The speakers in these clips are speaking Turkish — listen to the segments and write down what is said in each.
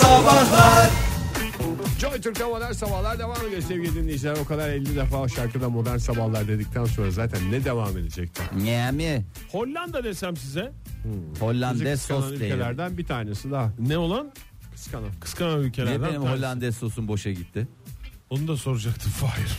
Sabahlar Joy Türk'te modern sabahlar devam ediyor sevgili dinleyiciler. O kadar 50 defa o şarkıda modern sabahlar dedikten sonra zaten ne devam edecekti? Miami, Hollanda desem size Hollandaise Kıskanan sos değil. ülkelerden bir tanesi daha. ne olan? Kıskanan. Kıskanan Niye ülkelerden. benim tanesi. Hollandaise sosum boşa gitti? Onu da soracaktım Fahir.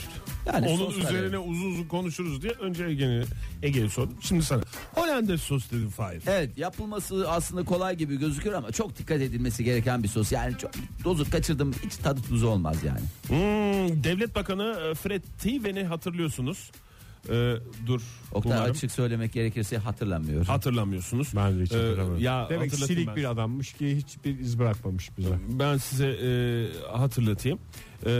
Yani Onun üzerine evet. uzun uzun konuşuruz diye önce Ege'ye Ege'ye sordum. Şimdi sana Hollandaise sos dedim Fahir. Evet yapılması aslında kolay gibi gözüküyor ama çok dikkat edilmesi gereken bir sos. Yani çok dozu kaçırdım hiç tadı tuzu olmaz yani. Hmm, Devlet Bakanı e, Fred Tiven'i hatırlıyorsunuz. Ee, dur. Oktay umarım. açık söylemek gerekirse hatırlamıyorum. Hatırlamıyorsunuz. Ben de hiç Ee, hatırlamıyorum. ya Demek silik ben. bir adammış ki hiçbir iz bırakmamış bize. Ben size e, hatırlatayım. E,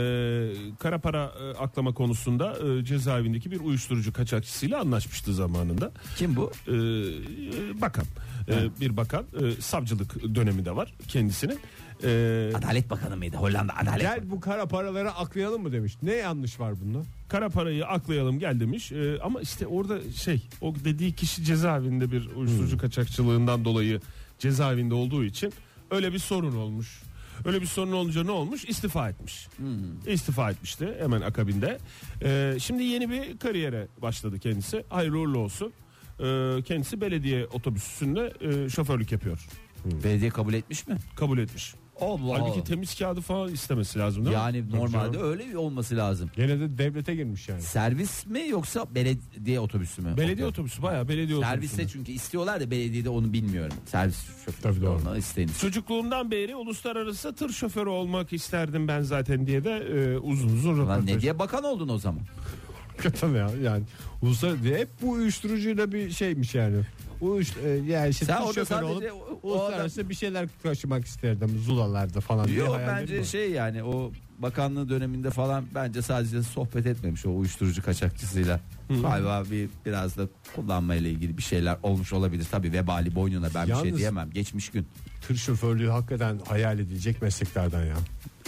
kara para e, aklama konusunda e, cezaevindeki bir uyuşturucu kaçakçısıyla anlaşmıştı zamanında. Kim bu? E, e, bakan. E, bir bakan. E, savcılık dönemi de var kendisinin. E, Adalet Bakanı mıydı? Hollanda Adalet Bakanı. Gel bu kara paraları aklayalım mı demiş. Ne yanlış var bunda? kara parayı aklayalım gel demiş. E, ama işte orada şey o dediği kişi cezaevinde bir uyuşturucu kaçakçılığından dolayı cezaevinde olduğu için öyle bir sorun olmuş. Öyle bir sorun olunca ne olmuş? İstifa etmiş. İstifa etmişti hemen akabinde. E, şimdi yeni bir kariyere başladı kendisi. Hayırlı uğurlu olsun. E, kendisi belediye otobüsünde e, şoförlük yapıyor. Belediye kabul etmiş mi? Kabul etmiş. Allah Halbuki temiz kağıdı falan istemesi lazım değil mi? Yani normalde öyle olması lazım. Gene de devlete girmiş yani. Servis mi yoksa belediye otobüsü mü? Belediye Oktay? otobüsü bayağı belediye Serviste otobüsü. çünkü istiyorlar da belediyede onu bilmiyorum. Servis şoförü Tabii doğru. isteğiniz. Çocukluğumdan beri uluslararası tır şoförü olmak isterdim ben zaten diye de e, uzun uzun Lan ne diye bakan oldun o zaman? Kötü ya yani. Uluslararası hep bu uyuşturucuyla bir şeymiş yani. Uyuş, e, yani işte Sen orada sadece olup o- o uluslararası bir şeyler taşımak isterdim zulalarda falan diye Yok bence var. şey yani o bakanlığı döneminde falan bence sadece sohbet etmemiş o uyuşturucu kaçakçısıyla. Galiba bir biraz da kullanmayla ilgili bir şeyler olmuş olabilir. Tabii vebali boynuna ben bir şey diyemem. Geçmiş gün. Tır şoförlüğü hakikaten hayal edilecek mesleklerden ya.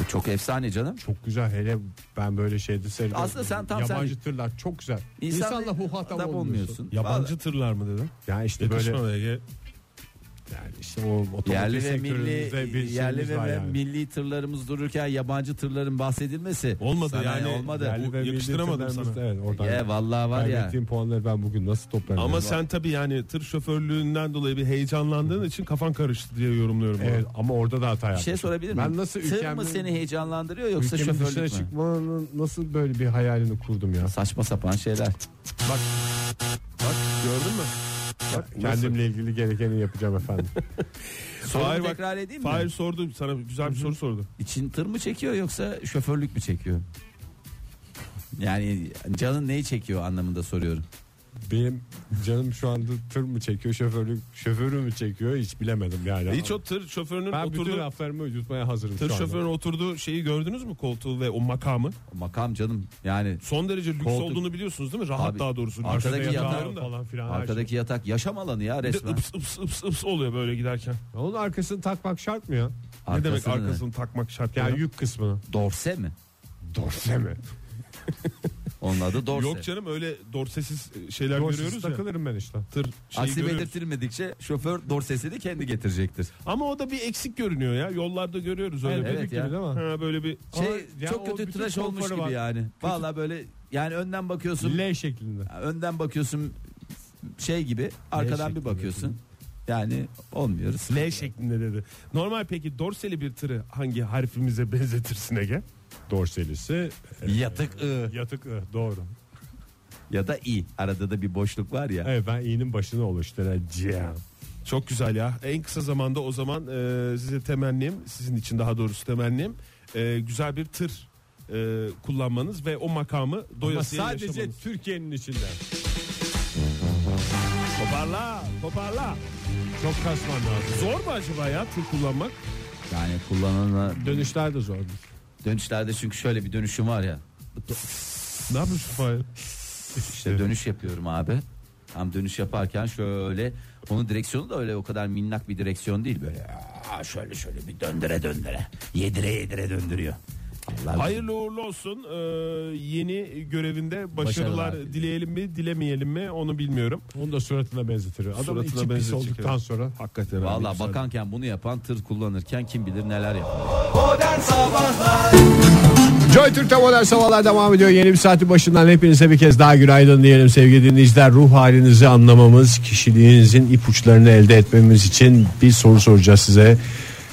E, Çok efsane canım. Çok güzel hele ben böyle şeyde seyrediyorum. Aslında sen tam Yabancı sen- tırlar çok güzel. İnsanla İnsanla muhatap adam olmuyorsun. olmuyorsun. Yabancı tırlar mı dedim? Ya işte böyle Ege. Yani işte o otomotiv Yerli ve sektörümüzde bir milli yerli ve, yani. milli tırlarımız dururken yabancı tırların bahsedilmesi Olmadı sana yani. olmadı. Yerli ve milli yakıştıramadım sana. Evet, oradan Ya vallahi var ya. kaybettiğim puanları ben bugün nasıl toplarım? Ama sen tabii yani tır şoförlüğünden dolayı bir heyecanlandığın için kafan karıştı diye yorumluyorum. Evet bunu. ama orada da hata Bir yaptım. şey sorabilir miyim? Ben nasıl Tır ülkemin, mı seni heyecanlandırıyor yoksa şoförlük mü? çıkmanın nasıl böyle bir hayalini kurdum ya. Saçma sapan şeyler. Bak gördün mü? Bak, kendimle ilgili gerekeni yapacağım efendim. Fahir bak- tekrar edeyim mi? Fahir sordu sana güzel bir soru sordu. İçin tır mı çekiyor yoksa şoförlük mü çekiyor? Yani canın neyi çekiyor anlamında soruyorum. Benim canım şu anda tır mı çekiyor şoförlük şoförü mü çekiyor hiç bilemedim yani. Hiç o tır şoförünün ben bütün oturduğu laflarımı yutmaya hazırım tır şu anda. şoförünün oturduğu şeyi gördünüz mü koltuğu ve o makamı? O makam canım yani Son derece lüks Koltuk. olduğunu biliyorsunuz değil mi? Rahat Abi, daha doğrusu. arkadaki Lüks yatağı- da. falan filan. her şey. arkadaki yatak yaşam alanı ya Bir de resmen. ıps ıps ıps ıps oluyor böyle giderken. Onun arkasını takmak şart mı ya? ne demek Arkasını- arkasını takmak şart Yani ya? yük kısmını. Dorse mi? Dorse mi? Onun adı dorse. Yok canım öyle dorsesiz şeyler görüyoruz Dorsesiz ya. takılırım ben işte. Tır şeyi Aksi görüyoruz. belirtilmedikçe şoför dorsesini kendi getirecektir. Ama o da bir eksik görünüyor ya. Yollarda görüyoruz öyle. Evet, bir- Evet gibi değil mi? Ha, böyle bir Şey Ama ya çok o kötü bütün tıraş olmuş konforu gibi var. yani. Vallahi böyle yani önden bakıyorsun. L şeklinde. Önden bakıyorsun şey gibi, arkadan bir şeklinde bakıyorsun. Yani olmuyoruz. L şeklinde dedi. Normal peki dorseli bir tırı hangi harfimize benzetirsin Ege? Dorselisi e, Yatık ı yatık ı, doğru. ya da i. Arada da bir boşluk var ya. Evet ben i'nin başını oluşturacağım. Çok güzel ya. En kısa zamanda o zaman e, size temennim, sizin için daha doğrusu temennim e, güzel bir tır e, kullanmanız ve o makamı Ama doyasıya sadece yaşamanız. Türkiye'nin içinde. Toparla, toparla. Çok kasman lazım. Zor mu acaba ya tır kullanmak? Yani kullanana Dönüşler de zordur. Dönüşlerde çünkü şöyle bir dönüşüm var ya. Ne yapıyorsun Fahir? İşte dönüş yapıyorum abi. Tam dönüş yaparken şöyle onun direksiyonu da öyle o kadar minnak bir direksiyon değil böyle. Aa, şöyle şöyle bir döndüre döndüre. Yedire yedire döndürüyor. Hayırlı uğurlu olsun. Ee, yeni görevinde başarılar, Başarılar. dileyelim mi, dilemeyelim mi onu bilmiyorum. Onu da suratına benzetirim. Adam Suratına içi pis olduktan evet. sonra Hakikaten. Valla güzel. bakanken bunu yapan tır kullanırken kim bilir neler yapar. Joy Türk'te modern sabahlar devam ediyor. Yeni bir saati başından hepinize bir kez daha günaydın diyelim sevgili dinleyiciler. Ruh halinizi anlamamız, kişiliğinizin ipuçlarını elde etmemiz için bir soru soracağız size.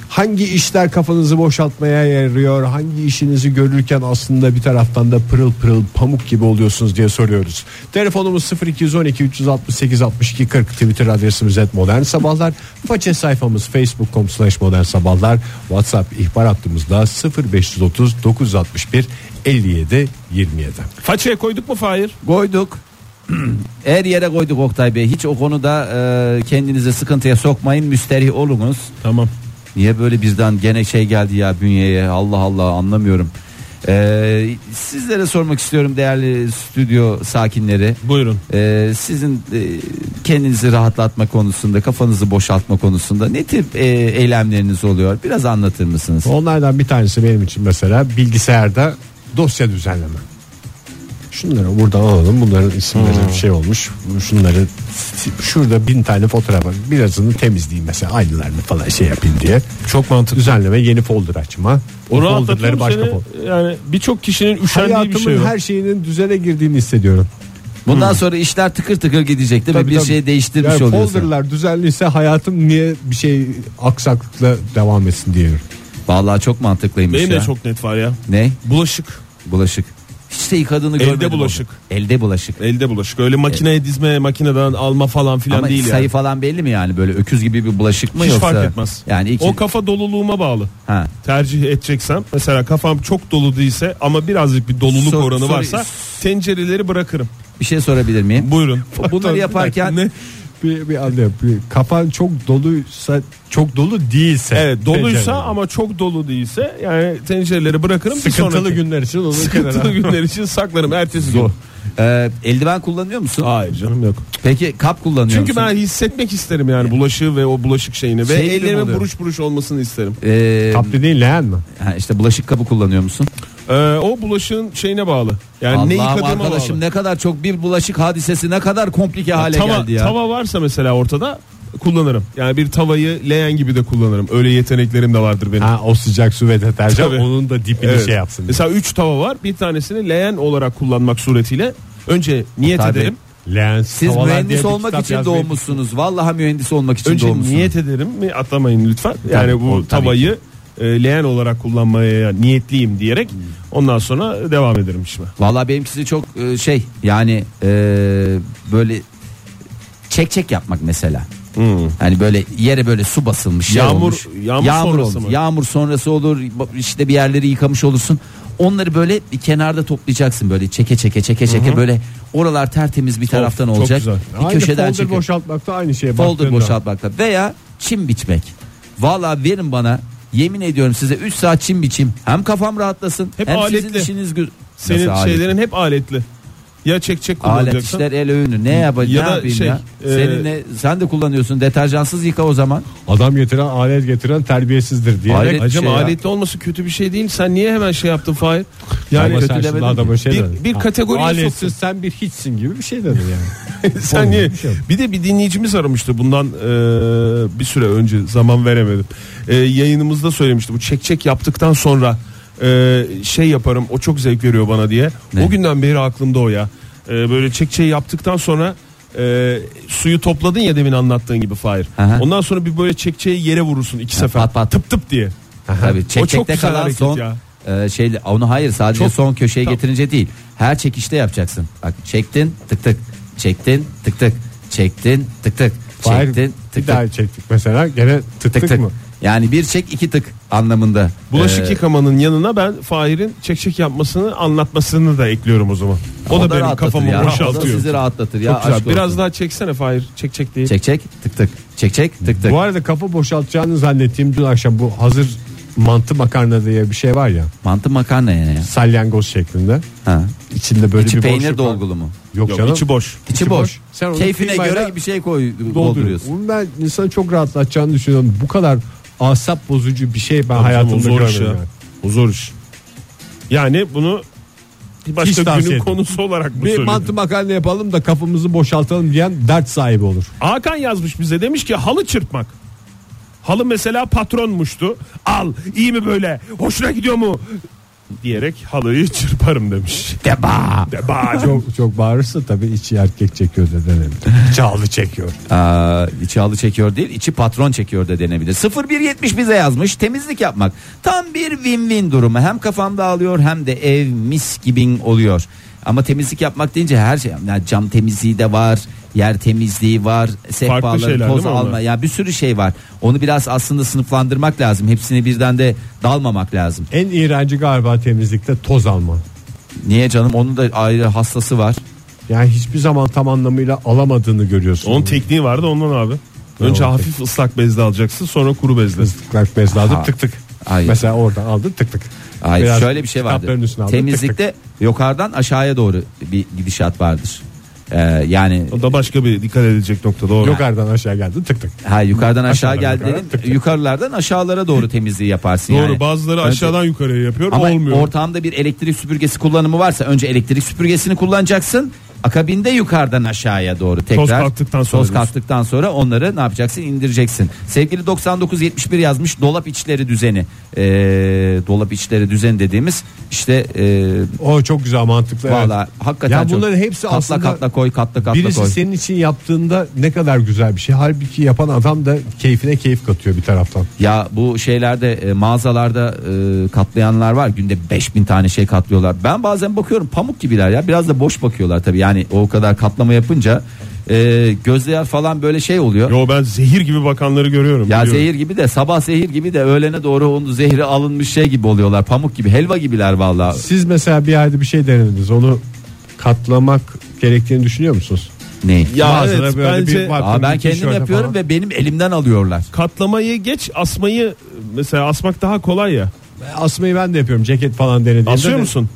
Hangi işler kafanızı boşaltmaya yarıyor? Hangi işinizi görürken aslında bir taraftan da pırıl pırıl pamuk gibi oluyorsunuz diye soruyoruz. Telefonumuz 0212 368 62 40 Twitter adresimiz et modern sabahlar. Faça sayfamız facebook.com slash modern sabahlar. WhatsApp ihbar hattımızda 0530 961 57 27. Façaya koyduk mu Fahir? Koyduk. Her yere koyduk Oktay Bey. Hiç o konuda e, kendinize sıkıntıya sokmayın. Müsterih olunuz. Tamam. Niye böyle birden gene şey geldi ya bünyeye Allah Allah anlamıyorum. Ee, sizlere sormak istiyorum değerli stüdyo sakinleri. Buyurun. Ee, sizin e, kendinizi rahatlatma konusunda, kafanızı boşaltma konusunda ne tip e, eylemleriniz oluyor? Biraz anlatır mısınız? Onlardan bir tanesi benim için mesela bilgisayarda dosya düzenleme. Şunları buradan alalım. Bunların isimleri bir şey olmuş. Şunları şurada bin tane fotoğraf var. Birazını temizleyeyim mesela aynılarını falan şey yapayım diye. Çok mantıklı. Düzenleme yeni folder açma. O folderları başka seni? folder. Yani birçok kişinin üşendiği bir Hayatımın şey var. her şeyinin düzene girdiğini hissediyorum. Bundan sonra işler tıkır tıkır gidecek değil mi? Tabii, bir tabii. şey değiştirmiş Yani oluyorsun. folderlar düzenliyse hayatım niye bir şey aksaklıkla devam etsin diyorum. Vallahi çok mantıklıymış Benim ya. de çok net var ya. Ne? Bulaşık. Bulaşık. Hiç de yıkadığını Elde görmedim. bulaşık. orada. Elde bulaşık. Elde bulaşık. Öyle makineye dizme, makineden alma falan filan Ama değil sayı yani. falan belli mi yani böyle öküz gibi bir bulaşık mı Hiç yoksa? fark etmez. Yani iki... O kafa doluluğuma bağlı. ha. Tercih edeceksem mesela kafam çok dolu değilse ama birazcık bir doluluk Sor- oranı sor- varsa tencereleri bırakırım. Bir şey sorabilir miyim? Buyurun. Bunları yaparken ne? Bir, bir anlıyorum. Bir kafan çok doluysa çok dolu değilse. Evet doluysa Tencere. ama çok dolu değilse yani tencereleri bırakırım. bir sıkıntılı sonraki- günler için onu Sıkıntılı kenara- günler için saklarım ertesi gün. Ee, eldiven kullanıyor musun? Hayır canım yok. Peki kap kullanıyor Çünkü musun? ben hissetmek isterim yani bulaşığı ve o bulaşık şeyini ve Şey mi ellerimin buruş buruş olmasını isterim. Ee, Kaplı değil leğen mi? ha, işte bulaşık kabı kullanıyor musun? Ee, o bulaşığın şeyine bağlı. Yani ne Allah'ım yıkadığıma arkadaşım bağlı. ne kadar çok bir bulaşık hadisesi ne kadar komplike hale tava, geldi ya. Tava varsa mesela ortada kullanırım. Yani bir tavayı leğen gibi de kullanırım. Öyle yeteneklerim de vardır benim. Ha o sıcak su ve deterjan Tabii. onun da dipini Evet. şey yapsın. diye. Mesela 3 tava var. Bir tanesini leğen olarak kullanmak suretiyle önce niyet Tabii. ederim. Leğen Siz mühendis olmak için yazmayı- doğmuşsunuz. Vallahi mühendis olmak için Önce doğmuşsunuz. niyet ederim mi atlamayın lütfen. Yani Tabii, bu o- tabii tavayı e, leğen olarak kullanmaya niyetliyim diyerek ondan sonra devam ederim işime. Vallahi benimkisi çok e, şey yani e, böyle çek çek yapmak mesela. Hani böyle yere böyle su basılmış şey Yağmur- olmuş. yağmur sonrası olmuş. mı? Yağmur sonrası olur işte bir yerleri yıkamış olursun. Onları böyle bir kenarda toplayacaksın böyle çeke çeke çeke çeke böyle oralar tertemiz bir taraftan çok olacak. Bir Aynı köşeden folder çekip boşaltmakta aynı şey. folder baktığında. boşaltmakla veya çim biçmek. Vallahi verin bana yemin ediyorum size 3 saat çim biçeyim. Hem kafam rahatlasın Hep hem sizin aletli. işiniz gü- Senin Nasıl şeylerin hep aletli. Ya çek çek Alet kullanacaksın. işler el övünür. Ne yapayım Ya ne da yapayım şey, ya? e, Seninle sen de kullanıyorsun. Deterjansız yıka o zaman. Adam getiren alet getiren terbiyesizdir diye. Alet- Hacım şey ya. aletli olması kötü bir şey değil. Sen niye hemen şey yaptın Fahir? Yani Ama sen kötü şimdi demedim adama şey Bir- dedin. bir Ha, kategoriye Aletsiz soktun. sen bir hiçsin gibi bir şey dedin yani. sen niye? Bir şey yok. Bir de bir dinleyicimiz aramıştı bundan e, bir süre önce zaman veremedim. E, yayınımızda söylemişti bu çek çek yaptıktan sonra e, şey yaparım o çok zevk veriyor bana diye. Ne? O günden beri aklımda o ya. E, böyle çek çek yaptıktan sonra e, suyu topladın ya demin anlattığın gibi Fahir. Aha. Ondan sonra bir böyle çekçeyi yere vurursun iki sefer. pat pat. Tıp tıp diye. Tabii O çok çekçekte güzel kalan hareket son ya. e, şeyle onu hayır sadece Çok- son köşeye Tamam. getirince değil. Her çekişte yapacaksın. Bak çektin tık tık. Çektin tık tık. Çektin tık tık. Çektin bir tık tık. daha çektik mesela gene tık Tık tık, tık. mı? Yani bir çek iki tık anlamında. Bulaşık Ee, yıkamanın yanına ben Fahir'in çek çek yapmasını anlatmasını da ekliyorum o zaman. O, da benim rahatlatır kafamı ya. O da boşaltıyor. sizi rahatlatır ya. Çok güzel. aşk Biraz olsun. daha çeksene Fahir. Çek çek diye. çek çek tık tık. Çek çek tık tık. Bu arada kafa boşaltacağını zannettiğim dün akşam bu hazır mantı makarna diye bir şey var ya. Mantı makarna yani ya. Salyangoz şeklinde. Ha. İçinde böyle İçi bir peynir boşluk var. dolgulu mu? Yok, Yok canım. içi boş. İçi, İçi boş. boş. Sen onu Keyfine kıymayla göre bir şey koy dolduruyor. dolduruyorsun. Bunu ben insanı çok rahatlatacağını düşünüyorum. Bu kadar asap bozucu bir şey ben Tabii hayatımda zor iş görmedim. ya. yani. O zor iş. Yani bunu bir Hiç başka tavsiye günün etmem. konusu olarak mı Bir mantı makarna yapalım da kafamızı boşaltalım diyen dert sahibi olur. Hakan yazmış bize demiş ki halı çırpmak. Halı mesela patronmuştu. Al iyi mi böyle hoşuna gidiyor mu? Diyerek halıyı çırparım demiş. Deba. Deba. Çok çok bağırırsa tabii içi erkek çekiyor da denebilir. İçi halı çekiyor. Aa, içi halı çekiyor değil içi patron çekiyor da denebilir 0170 bize yazmış temizlik yapmak tam bir win-win durumu hem kafam dağılıyor hem de ev mis gibi oluyor ama temizlik yapmak deyince her şey yani cam temizliği de var yer temizliği var sehpaları toz alma ya bir sürü şey var onu biraz aslında sınıflandırmak lazım hepsini birden de dalmamak lazım En iğrenci galiba temizlikte toz alma. niye canım onun da ayrı hastası var Yani hiçbir zaman tam anlamıyla alamadığını görüyorsun. Onun tekniği vardı ondan abi. Önce Tamam, hafif ıslak bezle alacaksın sonra kuru bezle. Islak bezle aldık tık tık. Hayır. Mesela oradan aldın tık tık. Hayır Biraz şöyle bir şey üstüne aldın, tık Temizlikte yukarıdan aşağıya doğru bir gidişat vardır. Ee, yani O da başka bir dikkat edilecek nokta doğru. Yukarıdan aşağı geldin tık tık. ha yukarıdan aşağı Aşağıdan geldiğin yukarı, tık tık. yukarılardan aşağılara doğru temizliği yaparsın. Doğru yani. bazıları Önce- aşağıdan yukarıya yapıyor ama olmuyor. ortamda bir elektrik süpürgesi kullanımı varsa önce elektrik süpürgesini kullanacaksın. Akabinde yukarıdan aşağıya doğru tekrar kalktıktan sonra toz kalktıktan sonra onları ne yapacaksın indireceksin. Sevgili 9971 yazmış dolap içleri düzeni. Ee, dolap içleri düzeni dediğimiz işte e, O çok güzel mantıklı. evet. Valla hakikaten Ya çok- bunların hepsi katla aslında katla koy katla katla Birisi koy. senin için yaptığında ne kadar güzel bir şey. Halbuki yapan adam da keyfine keyif katıyor bir taraftan. Ya bu şeylerde e, mağazalarda e, katlayanlar var. Günde 5000 tane şey katlıyorlar. Ben bazen bakıyorum pamuk gibiler ya. Biraz da boş bakıyorlar tabii. Yani o kadar katlama yapınca e, gözler falan böyle şey oluyor. Yo ben zehir gibi bakanları görüyorum. Ya biliyorum. zehir gibi de sabah zehir gibi de öğlene doğru onun zehri alınmış şey gibi oluyorlar. Pamuk gibi helva gibiler vallahi. Siz mesela bir ayda bir şey denediniz. Onu katlamak gerektiğini düşünüyor musunuz? Ne? Ya Mağazada evet, böyle bence- bir Aa, ben kendim yapıyorum falan. ve benim elimden alıyorlar. Katlamayı geç asmayı mesela asmak daha kolay ya. Asmayı ben de yapıyorum ceket falan denediğimde. Asıyor de- musun?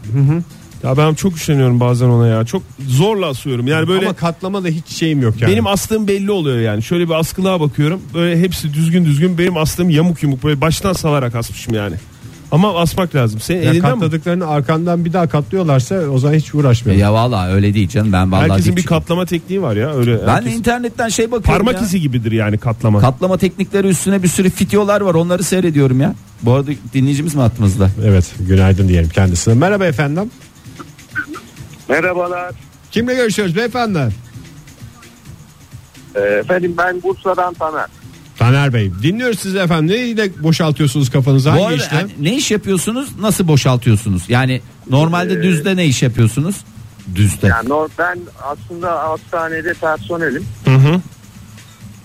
Ya ben çok üşeniyorum bazen ona ya. Çok zorla asıyorum. Yani böyle Ama katlama da hiç şeyim yok yani. benim astığım belli oluyor yani. Şöyle bir askılığa bakıyorum. Böyle hepsi düzgün düzgün. Benim astığım yamuk yumuk böyle baştan salarak asmışım yani. Ama asmak lazım. Senin ya elinden mi? katladıklarını arkandan bir daha katlıyorlarsa o zaman hiç uğraşmıyorum. Ya vallahi öyle değil canım ben vallahi Herkesin bir katlama tekniği var ya. Öyle Ben herkes- internetten şey bakıyorum parmak ya. izi gibidir yani katlama. Katlama teknikleri üstüne bir sürü videolar var onları seyrediyorum ya. Bu arada dinleyicimiz mi hattımızda? Evet günaydın diyelim kendisine. Merhaba efendim. Merhabalar. Kimle görüşüyoruz beyefendi? Ee, efendim ben Bursa'dan Taner. Taner Bey dinliyoruz sizi efendim. Neyle boşaltıyorsunuz kafanızı? Bu Hangi arada işle? yani ne iş yapıyorsunuz? Nasıl boşaltıyorsunuz? Yani normalde Ee, düzde ne iş yapıyorsunuz? Düzde. Yani o- ben aslında hastanede personelim. Hı hı.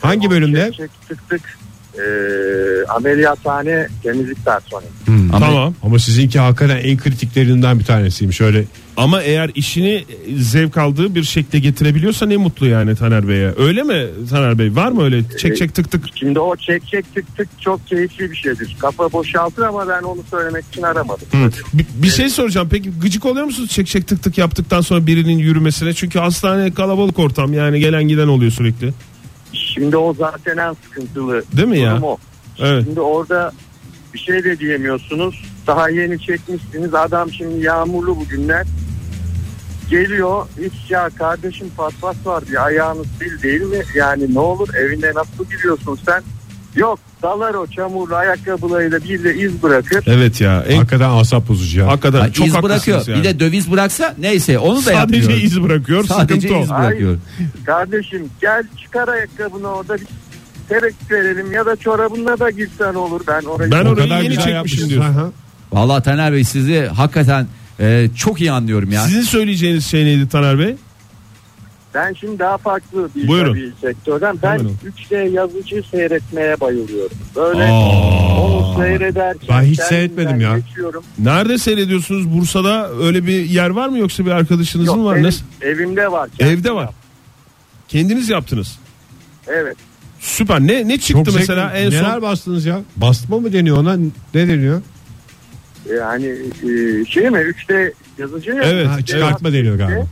Hangi bölümde? Çek, çek, tık tık. Ee, ameliyathane temizlik personeli. Ama- Tamam. Ama sizinki hakikaten en kritiklerinden bir tanesiymiş. Öyle Ama eğer işini zevk aldığı bir şekilde getirebiliyorsa ne mutlu yani Taner Bey'e. Öyle mi Taner Bey? Var mı öyle çek çek tık tık? Şimdi o çek çek tık tık çok keyifli bir şeydir. Kafa boşaltır ama ben onu söylemek için aramadım. Hı. Bir, bir şey soracağım. Peki gıcık oluyor musunuz çek çek tık tık yaptıktan sonra birinin yürümesine? Çünkü hastane kalabalık ortam yani gelen giden oluyor sürekli. Şimdi o zaten en sıkıntılı Değil mi ya? o. Evet. Şimdi orada bir şey de diyemiyorsunuz. Daha yeni çekmişsiniz. Adam şimdi yağmurlu bugünler. Geliyor hiç ya kardeşim patpas var diye ayağınız sil değil mi? Yani ne olur evine nasıl giriyorsun sen? Yok dalar o çamurlu ayakkabılarıyla bir de iz bırakır. Evet ya. En, hakikaten asap bozucu ya. hakikaten Ha, çok iz bırakıyor. yani. Bir de döviz bıraksa neyse onu da Sadece yapmıyor. iz bırakıyor. Sadece sıkıntı iz bırakıyor. Kardeşim gel çıkar ayakkabını orada bir terek verelim ya da çorabınla da girsen olur. Ben orayı Ben O orayı kadar yeni güzel çekmişim yapmışsın. diyorsun. Vallahi Taner Bey sizi hakikaten e, çok iyi anlıyorum ya. Sizin söyleyeceğiniz şey neydi Taner Bey? Ben şimdi daha farklı bir, Buyurun. bir sektörden. Ben Buyurun. 3D yazıcı seyretmeye bayılıyorum. Böyle Aa. onu seyrederken Ben hiç kendimden seyretmedim ya. Geçiyorum. Nerede seyrediyorsunuz? Bursa'da öyle bir yer var mı yoksa bir arkadaşınızın Yok, var? ev- evimde var. Evde var. Kendiniz yaptınız. Evet. Süper. Ne ne Çok çıktı zevkli. mesela en Neler son? bastınız ya? Basma mı deniyor ona? Ne deniyor? Yani e, şey mi 3D yazıcı ya. Evet, Ha, 3D çıkartma deniyor galiba.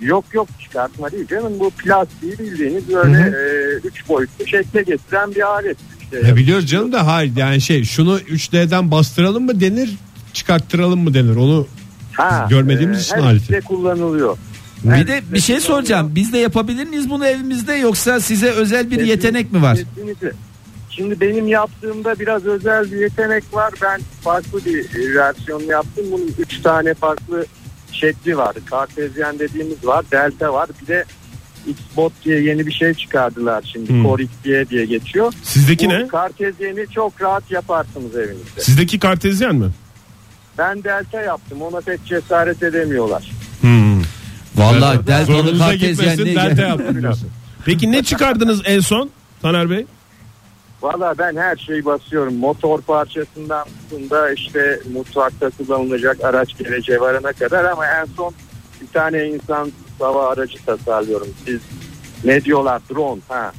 Yok yok çıkartma değil canım bu plastiği bildiğiniz böyle e, üç boyutlu şekle getiren bir alet. 3D Ya biliyoruz canım da hayır yani şey şunu 3D'den bastıralım mı denir çıkarttıralım mı denir onu Ha, Görmediğimiz için her aleti. işte kullanılıyor. Bir de bir şey soracağım. Biz de yapabilir miyiz bunu evimizde yoksa size özel bir yetenek mi var? Kesinlikle. Şimdi benim yaptığımda biraz özel bir yetenek var. Ben farklı bir e, versiyon yaptım. Bunun üç tane farklı şekli var. Kartezyen dediğimiz var. Delta var. Bir de Xbot diye yeni bir şey çıkardılar şimdi. Hmm. Core XY diye geçiyor. Sizdeki Bu ne? Kartezyeni çok rahat yaparsınız evinizde. Sizdeki kartezyen mi? Ben delta yaptım. Ona pek cesaret edemiyorlar. Vallahi deltalı zorunuza gitmesin ne? delta yaptım diyorsun. Peki ne çıkardınız en son Taner Bey? Valla ben her şeyi basıyorum. Motor parçasından tutun da işte mutfakta kullanılacak araç geleceği varana kadar ama en son bir tane insan hava aracı tasarlıyorum. Siz ne diyorlar? Drone. Ha.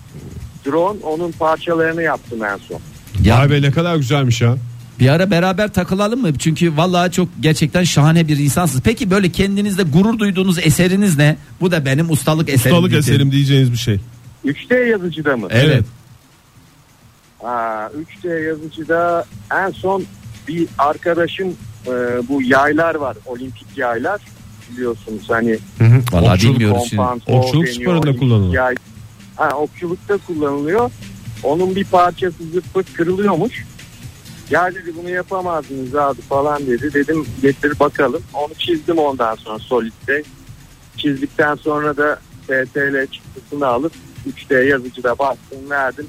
Drone onun parçalarını yaptım en son. Ya Vay be ne kadar güzelmiş ya. Bir ara beraber takılalım mı? Çünkü vallahi çok gerçekten şahane bir insansınız. Peki böyle kendinizde gurur duyduğunuz eseriniz ne? Bu da benim ustalık eserim. Ustalık diyeceğim. eserim diyeceğiniz bir şey. 3D yazıcıda mı? Evet. Ha, 3D yazıcıda en son bir arkadaşım e, bu yaylar var. Olimpik yaylar biliyorsunuz hani Vallahi Okçuluk, bilmiyoruz şimdi. Okçuluk deniyor, sporunda kullanılıyor. yay. Ha, okçulukta kullanılıyor. Onun bir parçası zırt pırt kırılıyormuş. Ya dedi bunu yapamaz mıyız abi falan dedi. Dedim getir bakalım. Onu çizdim ondan sonra Solid'de. Çizdikten sonra da TTL çıktısını alıp 3D yazıcıda bastım verdim.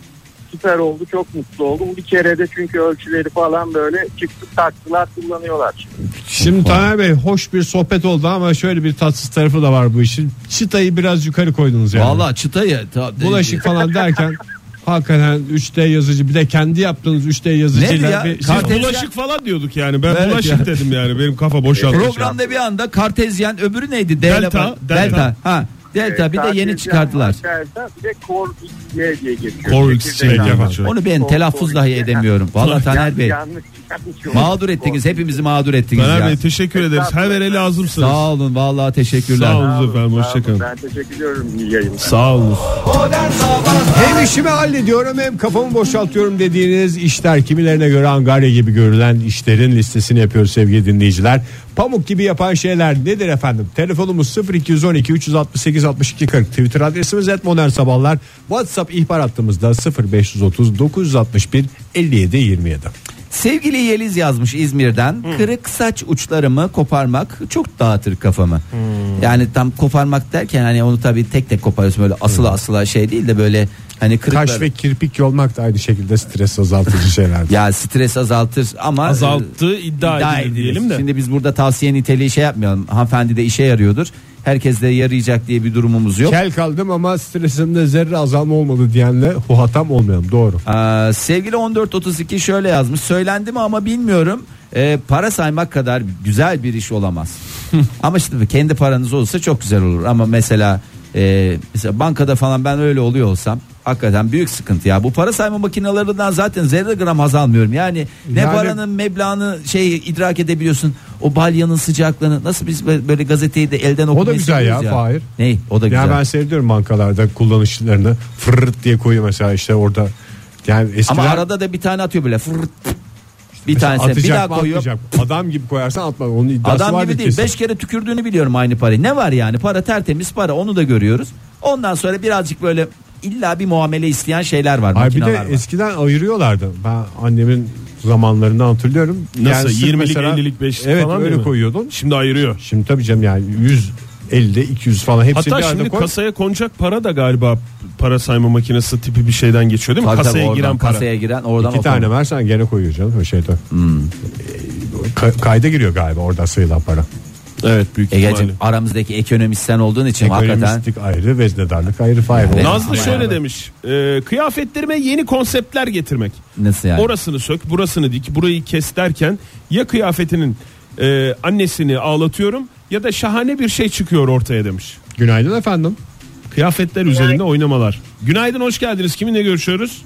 Süper oldu çok mutlu oldum. Bir kere de çünkü ölçüleri falan böyle çıktı taktılar kullanıyorlar şimdi. Şimdi Taner Bey hoş bir sohbet oldu ama şöyle bir tatsız tarafı da var bu işin. Çıtayı biraz yukarı koydunuz yani. Vallahi çıtayı ta- Bulaşık falan derken hakikaten 3D yazıcı bir de kendi yaptığınız 3D Nedir yazıcıyla ya? bir Siz Kartezyen- bulaşık falan diyorduk yani. Ben Evet bulaşık ya. dedim yani. Benim kafa boşaldı. Programda bir anda kartezyen öbürü neydi? Delta. delta. Delta. Ha. Delta bir de Kartezyen yeni çıkardılar. Delta bir de Core XY diye geçiyor. Core XY geçiyor. Onu ben telaffuz dahi edemiyorum. Vallahi Taner Bey. Mağdur ettiniz. Hepimizi mağdur ettiniz Taner. Bey teşekkür ederiz. Her vereli lazımsınız. Sağ olun vallahi teşekkürler. Sağ olun. Efendim, hoşçakalın. Ben teşekkür ediyorum iyi yayınlar. Sağ olun. Hem işimi hallediyorum hem kafamı boşaltıyorum dediğiniz işler kimilerine göre angarya gibi görülen işlerin listesini yapıyoruz sevgili dinleyiciler. Pamuk gibi yapan şeyler nedir efendim? Telefonumuz 0212 368 62 40. Twitter adresimiz et modern sabahlar. WhatsApp ihbar hattımızda 0530 961 57 27. Sevgili Yeliz yazmış İzmir'den. Kırık saç uçlarımı koparmak çok dağıtır kafamı. Yani tam koparmak derken hani onu tabii tek tek koparıyorsun böyle asılı asıla şey değil de böyle hani kırıklar. Kaş ve kirpik yolmak da aynı şekilde stres azaltıcı şeylerdir. Ya stres azaltır ama Azalttığı e, iddia edilir diyelim de. Şimdi biz burada tavsiye niteliği şey yapmayalım. Hanımefendi de işe yarıyordur. Herkes de yarayacak diye bir durumumuz yok. Kel kaldım ama stresimde zerre azalma olmadı diyenle huhatam olmayalım doğru. Aa, sevgili 1432 şöyle yazmış. Söylendi mi ama bilmiyorum. Ee, para saymak kadar güzel bir iş olamaz. ama işte kendi paranız olursa çok güzel olur. Ama mesela e, mesela bankada falan ben öyle oluyor olsam hakikaten büyük sıkıntı ya. Bu para sayma makinelerinden zaten zerre gram haz almıyorum. Yani ne Yani- paranın meblağını şey idrak edebiliyorsun. O balyanın sıcaklığını nasıl biz böyle böyle gazeteyi de elden okumayı güzel ya, seviyoruz Fahir. Ney? O da güzel. Ya ben seviyorum bankalarda kullanışlarını fırırt diye koyuyor mesela işte orada. Yani eskiden Ama arada da bir tane atıyor böyle. Fırt. Bir mesela tanesi bir atacak daha mı, koyuyor. atmayacak mı? Adam gibi koyarsan atma. Onun iddiası Adam gibi değil. kesin. Beş kere tükürdüğünü biliyorum aynı parayı. Ne var yani? Para tertemiz para. Onu da görüyoruz. Ondan sonra birazcık böyle illa bir muamele isteyen şeyler var. Ay bir de var. eskiden ayırıyorlardı. Ben annemin zamanlarından hatırlıyorum. Nasıl? sırf 20'lik, mesela- 50'lik, 5'lik Evet falan öyle mi? koyuyordun. Şimdi ayırıyor. Şimdi tabii canım yani 150 200 falan hepsi Hatta bir arada şimdi koy. kasaya konacak para da galiba para sayma makinesi tipi bir şeyden geçiyor değil mi? Tabii tabii, kasaya oradan, giren para. Kasaya giren oradan İki tane versen gene koyuyor canım o şeyde. Hmm. Ka- kayda giriyor galiba orada sayılan para. Evet büyük Egeciğim ihtimalle. aramızdaki ekonomisten olduğun için hakikaten Ekonomistik ayrı, veznedarlık ayrı, fayda. Evet. Nazlı şöyle yani. demiş. E, kıyafetlerime yeni konseptler getirmek. nasıl yani? Orasını sök, burasını dik, burayı kes derken ya kıyafetinin e, annesini ağlatıyorum ya da şahane bir şey çıkıyor ortaya demiş. Günaydın efendim. Kıyafetler üzerinde oynamalar. Günaydın, hoş geldiniz. Kiminle görüşüyoruz?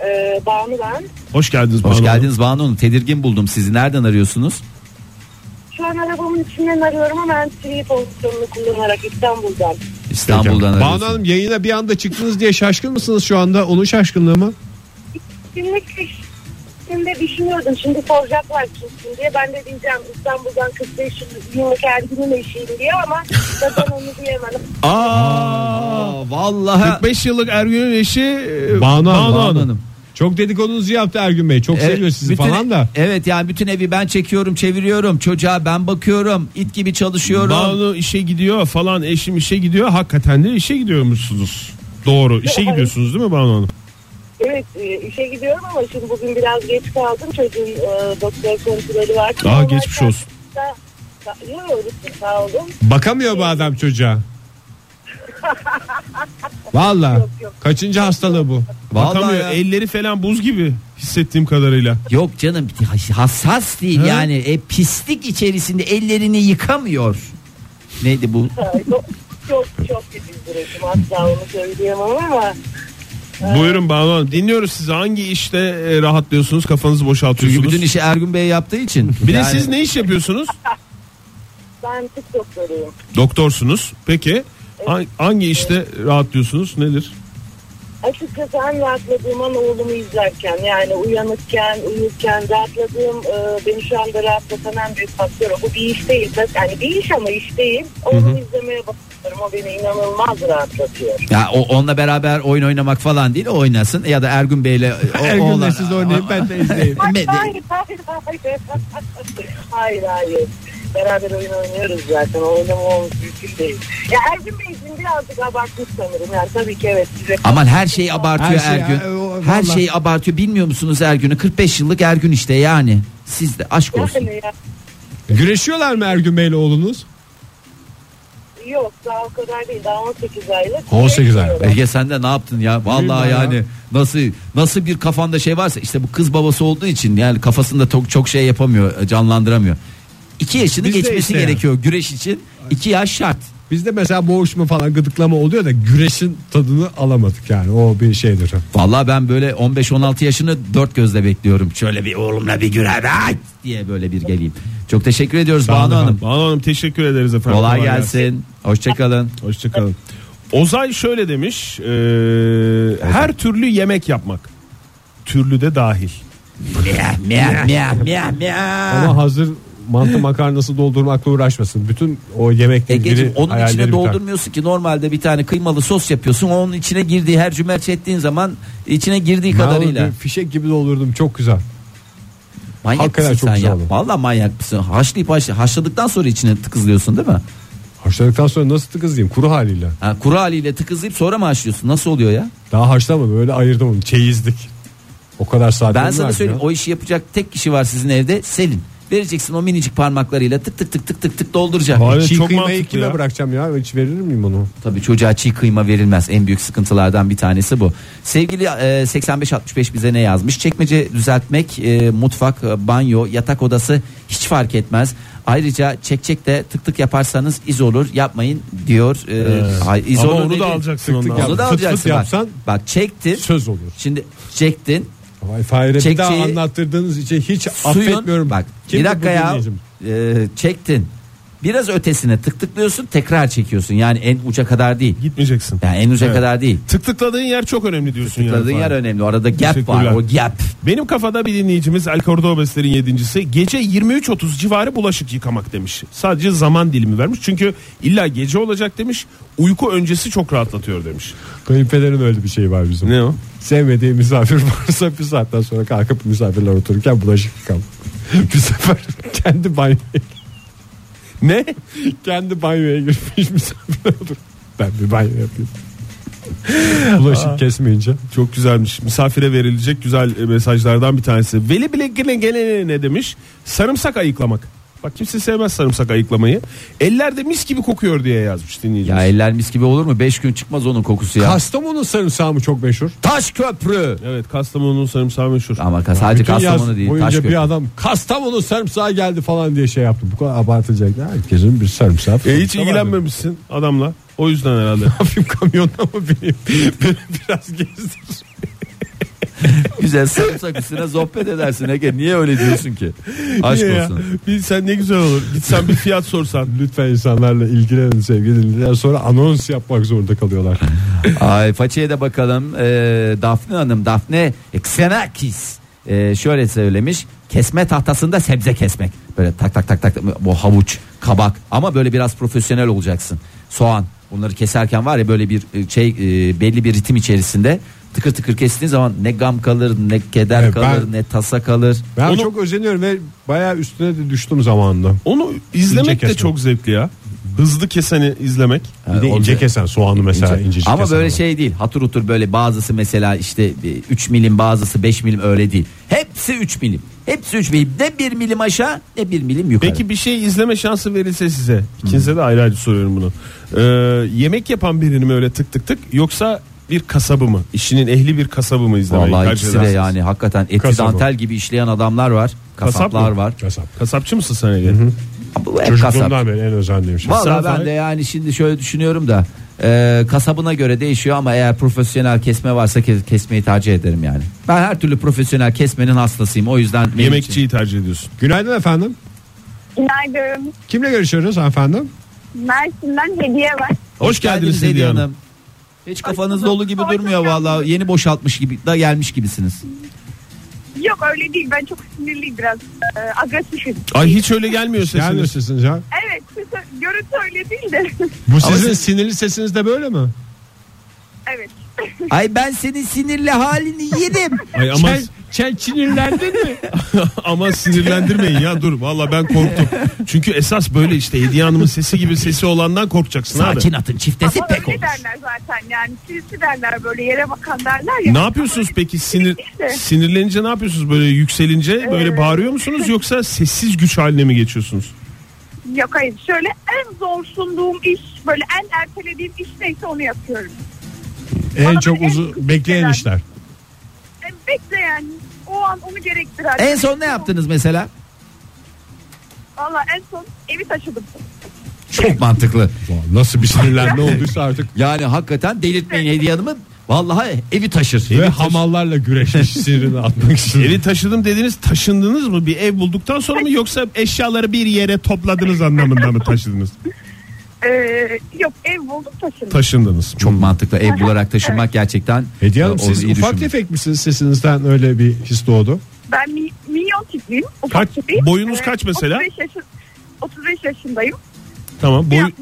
Ee, Banu ben. Hoş geldiniz. Hoş Banu Hanım. geldiniz Banu Hanım. Tedirgin buldum sizi. Nereden arıyorsunuz? Şu an arabamın içinden arıyorum ama ben free pozisyonunu kullanarak İstanbul'dan. İstanbul'dan Banu arıyorsunuz. Hanım yayına bir anda çıktınız diye şaşkın mısınız şu anda? Onun şaşkınlığı mı? İş gittiğimde düşünüyordum. Şimdi soracaklar kimsin diye. Ben de diyeceğim İstanbul'dan 45 yıllık Ergin'in eşiyim diye ama zaten onu diyemem. Aa, vallahi 45 yıllık Ergün'ün eşi e, Banu. Banu Banu Hanım. Hanım. Çok dedikodunuzu yaptı Ergün Bey. Çok seviyor sizi bütün- falan da. Evet yani bütün evi ben çekiyorum, çeviriyorum. Çocuğa ben bakıyorum. it gibi çalışıyorum. Banu işe gidiyor falan eşim işe gidiyor. Hakikaten de işe gidiyormuşsunuz. Doğru. İşe gidiyorsunuz değil mi Banu Hanım? Evet e, işe gidiyorum ama şimdi bugün biraz geç kaldım. Çocuğun e, doktor kontrolü var. Aa, geçmiş olsun. Yok sağ olun. Bakamıyor bu adam çocuğa. Valla. Kaçıncı hastalığı bu? Vallahi Bakamıyor. ya. Elleri falan buz gibi hissettiğim kadarıyla. Yok canım hassas değil Ha? yani e, pislik içerisinde ellerini yıkamıyor. Neydi bu? Çok çok çok kötü durum. Asla onu söyleyemem ama Buyurun Banu Hanım. Dinliyoruz sizi. Hangi işte e, rahatlıyorsunuz? Kafanızı Çünkü boşaltıyorsunuz? bütün işi Ergün Bey yaptığı için. Bir de Yani- siz ne iş yapıyorsunuz? ben tıp doktoruyum. Doktorsunuz. Peki hangi işte rahatlıyorsunuz? Nedir? Açıkçası en rahatladığım an oğlumu izlerken yani uyanıkken, uyurken rahatladığım e, beni şu anda rahatlatan en büyük faktör o. Bu bir iş değil. Yani bir iş ama iş değil. Oğlumu izlemeye bakıyorum. O beni inanılmaz rahatlatıyor. Ya o, onunla beraber oyun oynamak falan değil oynasın ya da Ergün Bey'le o- Ergün'le oğlan- siz oynayın ben de izleyeyim. Hayır, hayır, hayır. hayır, hayır. Beraber oyun oynuyoruz zaten. Oynamamız mümkün değil. Ya Ergün Bey için birazcık abartmış sanırım. Yani tabii ki evet. Size Aman her şeyi abartıyor Her şey- Ergün. e, o- her vallahi. şeyi abartıyor. Bilmiyor musunuz Ergün'ü? 45 yıllık Ergün işte yani. Siz de aşk olsun. Yani ya, Güreşiyorlar mı Ergün Bey'le oğlunuz? yok daha o kadar değil. Daha 18 aylık. 18 aylık. Ege sen de ne yaptın ya? Vallahi Bilmiyorum ya. yani nasıl nasıl bir kafanda şey varsa işte bu kız babası olduğu için yani kafasında çok çok şey yapamıyor, canlandıramıyor. 2 yaşını Biz de geçmesi işte ya. gerekiyor güreş için. 2 yaş şart. Bizde mesela boğuşma falan gıdıklama oluyor da güreşin tadını alamadık yani. O bir şeydir. Vallahi ben böyle 15-16 yaşını dört gözle bekliyorum. Şöyle bir oğlumla bir güre ay diye böyle bir geleyim. Çok teşekkür ediyoruz Sağ Banu Hanım. Banu Hanım teşekkür ederiz efendim. Kolay gelsin. Hoşçakalın. Hoşçakalın. Ozay şöyle demiş. e, her türlü yemek yapmak. Türlü de dahil. Miyah miyah miyah miyah miyah. Ama hazır mantı makarnası doldurmakla uğraşmasın. Bütün o yemekle ilgili Egeciğim onun içine biter. doldurmuyorsun ki normalde bir tane kıymalı sos yapıyorsun onun içine girdiği her cümerç ettiğin zaman içine girdiği Ben kadarıyla. bir fişek gibi doldurdum çok güzel. Manyak Hakikaten mısın çok sen ya? oldu. Valla manyak mısın? Haşlayıp haşlayıp haşladıktan sonra içine tıkızlıyorsun değil mi? Haşladıktan sonra nasıl tıkızlayayım kuru haliyle. Ha, kuru haliyle tıkızlayıp sonra mı haşlıyorsun? Nasıl oluyor ya? Daha haşlamadım öyle ayırdım onu çeyizlik. O kadar saat Ben sana söyleyeyim o işi yapacak tek kişi var sizin evde Selin. Vereceksin o minicik parmaklarıyla tık tık tık tık tık tık dolduracak. Çiğ çok kıymayı kime ya. bırakacağım ya hiç verir miyim onu? Tabii çocuğa çiğ kıyma verilmez. En büyük sıkıntılardan bir tanesi bu. Sevgili e, 8565 bize ne yazmış? Çekmece düzeltmek, e, mutfak, e, banyo, yatak odası hiç fark etmez. Ayrıca çek çek de tık tık yaparsanız iz olur. Yapmayın diyor. E, ay, iz Ama olur onu da alacaksın Tık tık ondan. Onu da Fıt fıt alacaksın. bak. yapsan- Bak çektin. Söz olur. Şimdi çektin. Fahir'e bir daha anlattırdığınız için hiç Suyun affetmiyorum. bak Kim bir dakika ya e, çektin. Biraz ötesine tık tıklıyorsun tekrar çekiyorsun. Yani en uca kadar değil. Gitmeyeceksin. Yani en uca Evet. kadar değil. Tık tıkladığın yer çok önemli diyorsun. yani Tıkladığın yer önemli. Orada gap var. Teşekkürler. O gap. Benim kafada bir dinleyicimiz El Cordobes'lerin yedincisi gece 23.30 civarı bulaşık yıkamak demiş. Sadece zaman dilimi vermiş çünkü illa gece olacak demiş. Uyku öncesi çok rahatlatıyor demiş. Kayınpederin öyle bir şeyi var bizim. Ne o? Sevmediği misafir varsa bir saatten sonra kalkıp misafirler otururken bulaşık yıkam. bir sefer kendi banyoya Ne? kendi banyoya girmiş misafirler otur. Ben bir banyo yapayım. bulaşık kesmeyince. Çok güzelmiş. Misafire verilecek güzel mesajlardan bir tanesi. Veli bile gene gene ne demiş? Sarımsak ayıklamak. Bak kimse sevmez sarımsak ayıklamayı. Eller de mis gibi kokuyor diye yazmış dinleyicimiz. Ya eller mis gibi olur mu? 5 gün çıkmaz onun kokusu ya. Kastamonu sarımsağı mı çok meşhur? Taş köprü. Evet Kastamonu'nun sarımsağı meşhur. Ama ka- sadece Bütün yaz Kastamonu değil. Taş boyunca köprü. bir adam Kastamonu sarımsağı geldi falan diye şey yaptı. Bu kadar abartacak. ya. Herkesin bir sarımsağı. E, hiç ilgilenmemişsin adamla. O yüzden herhalde. Hafif kamyonda mı bineyim? Beni biraz gezdir. Güzel sarımsak üstüne sohbet edersin Ege. Niye öyle diyorsun ki? Aşk Niye ya? olsun. Bir sen ne güzel olur. Gitsen bir fiyat sorsan. Lütfen insanlarla ilgilenin sevgili dinleyiciler. Sonra anons yapmak zorunda kalıyorlar. Ay façeye de bakalım. Ee, Dafne Hanım, Dafne Xenakis e, şöyle söylemiş. Kesme tahtasında sebze kesmek. Böyle tak tak tak tak bu havuç, kabak ama böyle biraz profesyonel olacaksın. Soğan bunları keserken var ya böyle bir e, şey e, belli bir ritim içerisinde tıkır tıkır kestiğin zaman ne gam kalır ne keder Evet, kalır ben- ne tasa kalır. Ben Onu- çok özeniyorum ve bayağı üstüne de düştüm zamanında. Onu izlemek de kesme. çok zevkli ya. Hızlı keseni izlemek. Bir de ince kesen soğanı mesela İnce. incecik Ama kesen böyle şey değil. Hatır hutur böyle bazısı mesela işte 3 milim bazısı 5 milim öyle değil. Hepsi 3 milim. Hepsi 3 milim. Ne 1 milim aşağı ne 1 milim yukarı. Peki bir şey izleme şansı verilse size. İkinize de ayrı ayrı soruyorum bunu. Ee, yemek yapan birini mi öyle tık tık tık yoksa bir kasabı mı? İşinin ehli bir kasabı mı izlemeyi Vallahi tercih ikisi de edersiniz? yani hakikaten etli Kasap o. dantel gibi işleyen adamlar var. Kasap Kasaplar mı? var. Kasap. Kasapçı mısın sen Ege? Bu hep kasap. Çocukluğumdan beri en özendiğim şey. Sen ben Fahir? de yani şimdi şöyle düşünüyorum da e, kasabına göre değişiyor ama eğer profesyonel kesme varsa kes- kesmeyi tercih ederim yani. Ben her türlü profesyonel kesmenin hastasıyım. O yüzden benim için- Yemekçiyi tercih ediyorsun. Günaydın efendim. Günaydın. Kimle görüşüyoruz efendim? Mersin'den hediye var. Hoş geldiniz Hediye Hanım. Hiç kafanız dolu gibi durmuyor vallahi. Yeni boşaltmış gibi da gelmiş gibisiniz. Yok öyle değil. Ben çok sinirliyim biraz. Ee, agresifim. Ay hiç öyle gelmiyor Gelmiyor sesiniz. sesiniz ya. Evet. sesi- Görüntü öyle değil de. Bu sizin siz- sinirli sesiniz de böyle mi? evet. Ay ben senin sinirli halini yedim. Ay ama sen sinirlendin mi? ama sinirlendirmeyin ya dur valla ben korktum. Çünkü esas böyle işte Hediye Hanım'ın sesi gibi sesi olandan korkacaksın Sakin abi. atın çiftesi Ama pek öyle olur. derler zaten yani. Sinsi derler böyle yere bakan derler ya. Ne yapıyorsunuz peki sinir İşte. sinirlenince ne yapıyorsunuz böyle yükselince böyle Ee, bağırıyor musunuz yoksa sessiz güç haline mi geçiyorsunuz? Yok hayır. Şöyle en zor sunduğum iş böyle en ertelediğim iş neyse onu yapıyorum. en Bana çok böyle en uzun küçük bekleyen işler. En bekleyen o an onu gerektiren. En son ne yaptınız mesela? Valla en son evi taşıdım. Çok mantıklı. Nasıl bir sinirlenme olduysa artık. Yani hakikaten delirtmeyin Hediye Hanım'ı. Vallahi evi taşır. Ve hamallarla güreşmiş sinirini atmak için. Evi taşıdım dediniz taşındınız mı bir ev bulduktan sonra mı yoksa eşyaları bir yere topladınız anlamında mı taşıdınız? Ee, yok ev buldum taşındım. Taşındınız. Çok mantıklı. Ev bularak taşınmak gerçekten. Hediye Hanım e, siz iyi ufak düşünün. tefek misiniz sesinizden öyle bir his doğdu. Ben mi, milyon tipliyim. ufak Kaç- tipiyim. boyunuz kaç mesela? 35, yaşın, 35 yaşındayım. Tamam boy 1.68.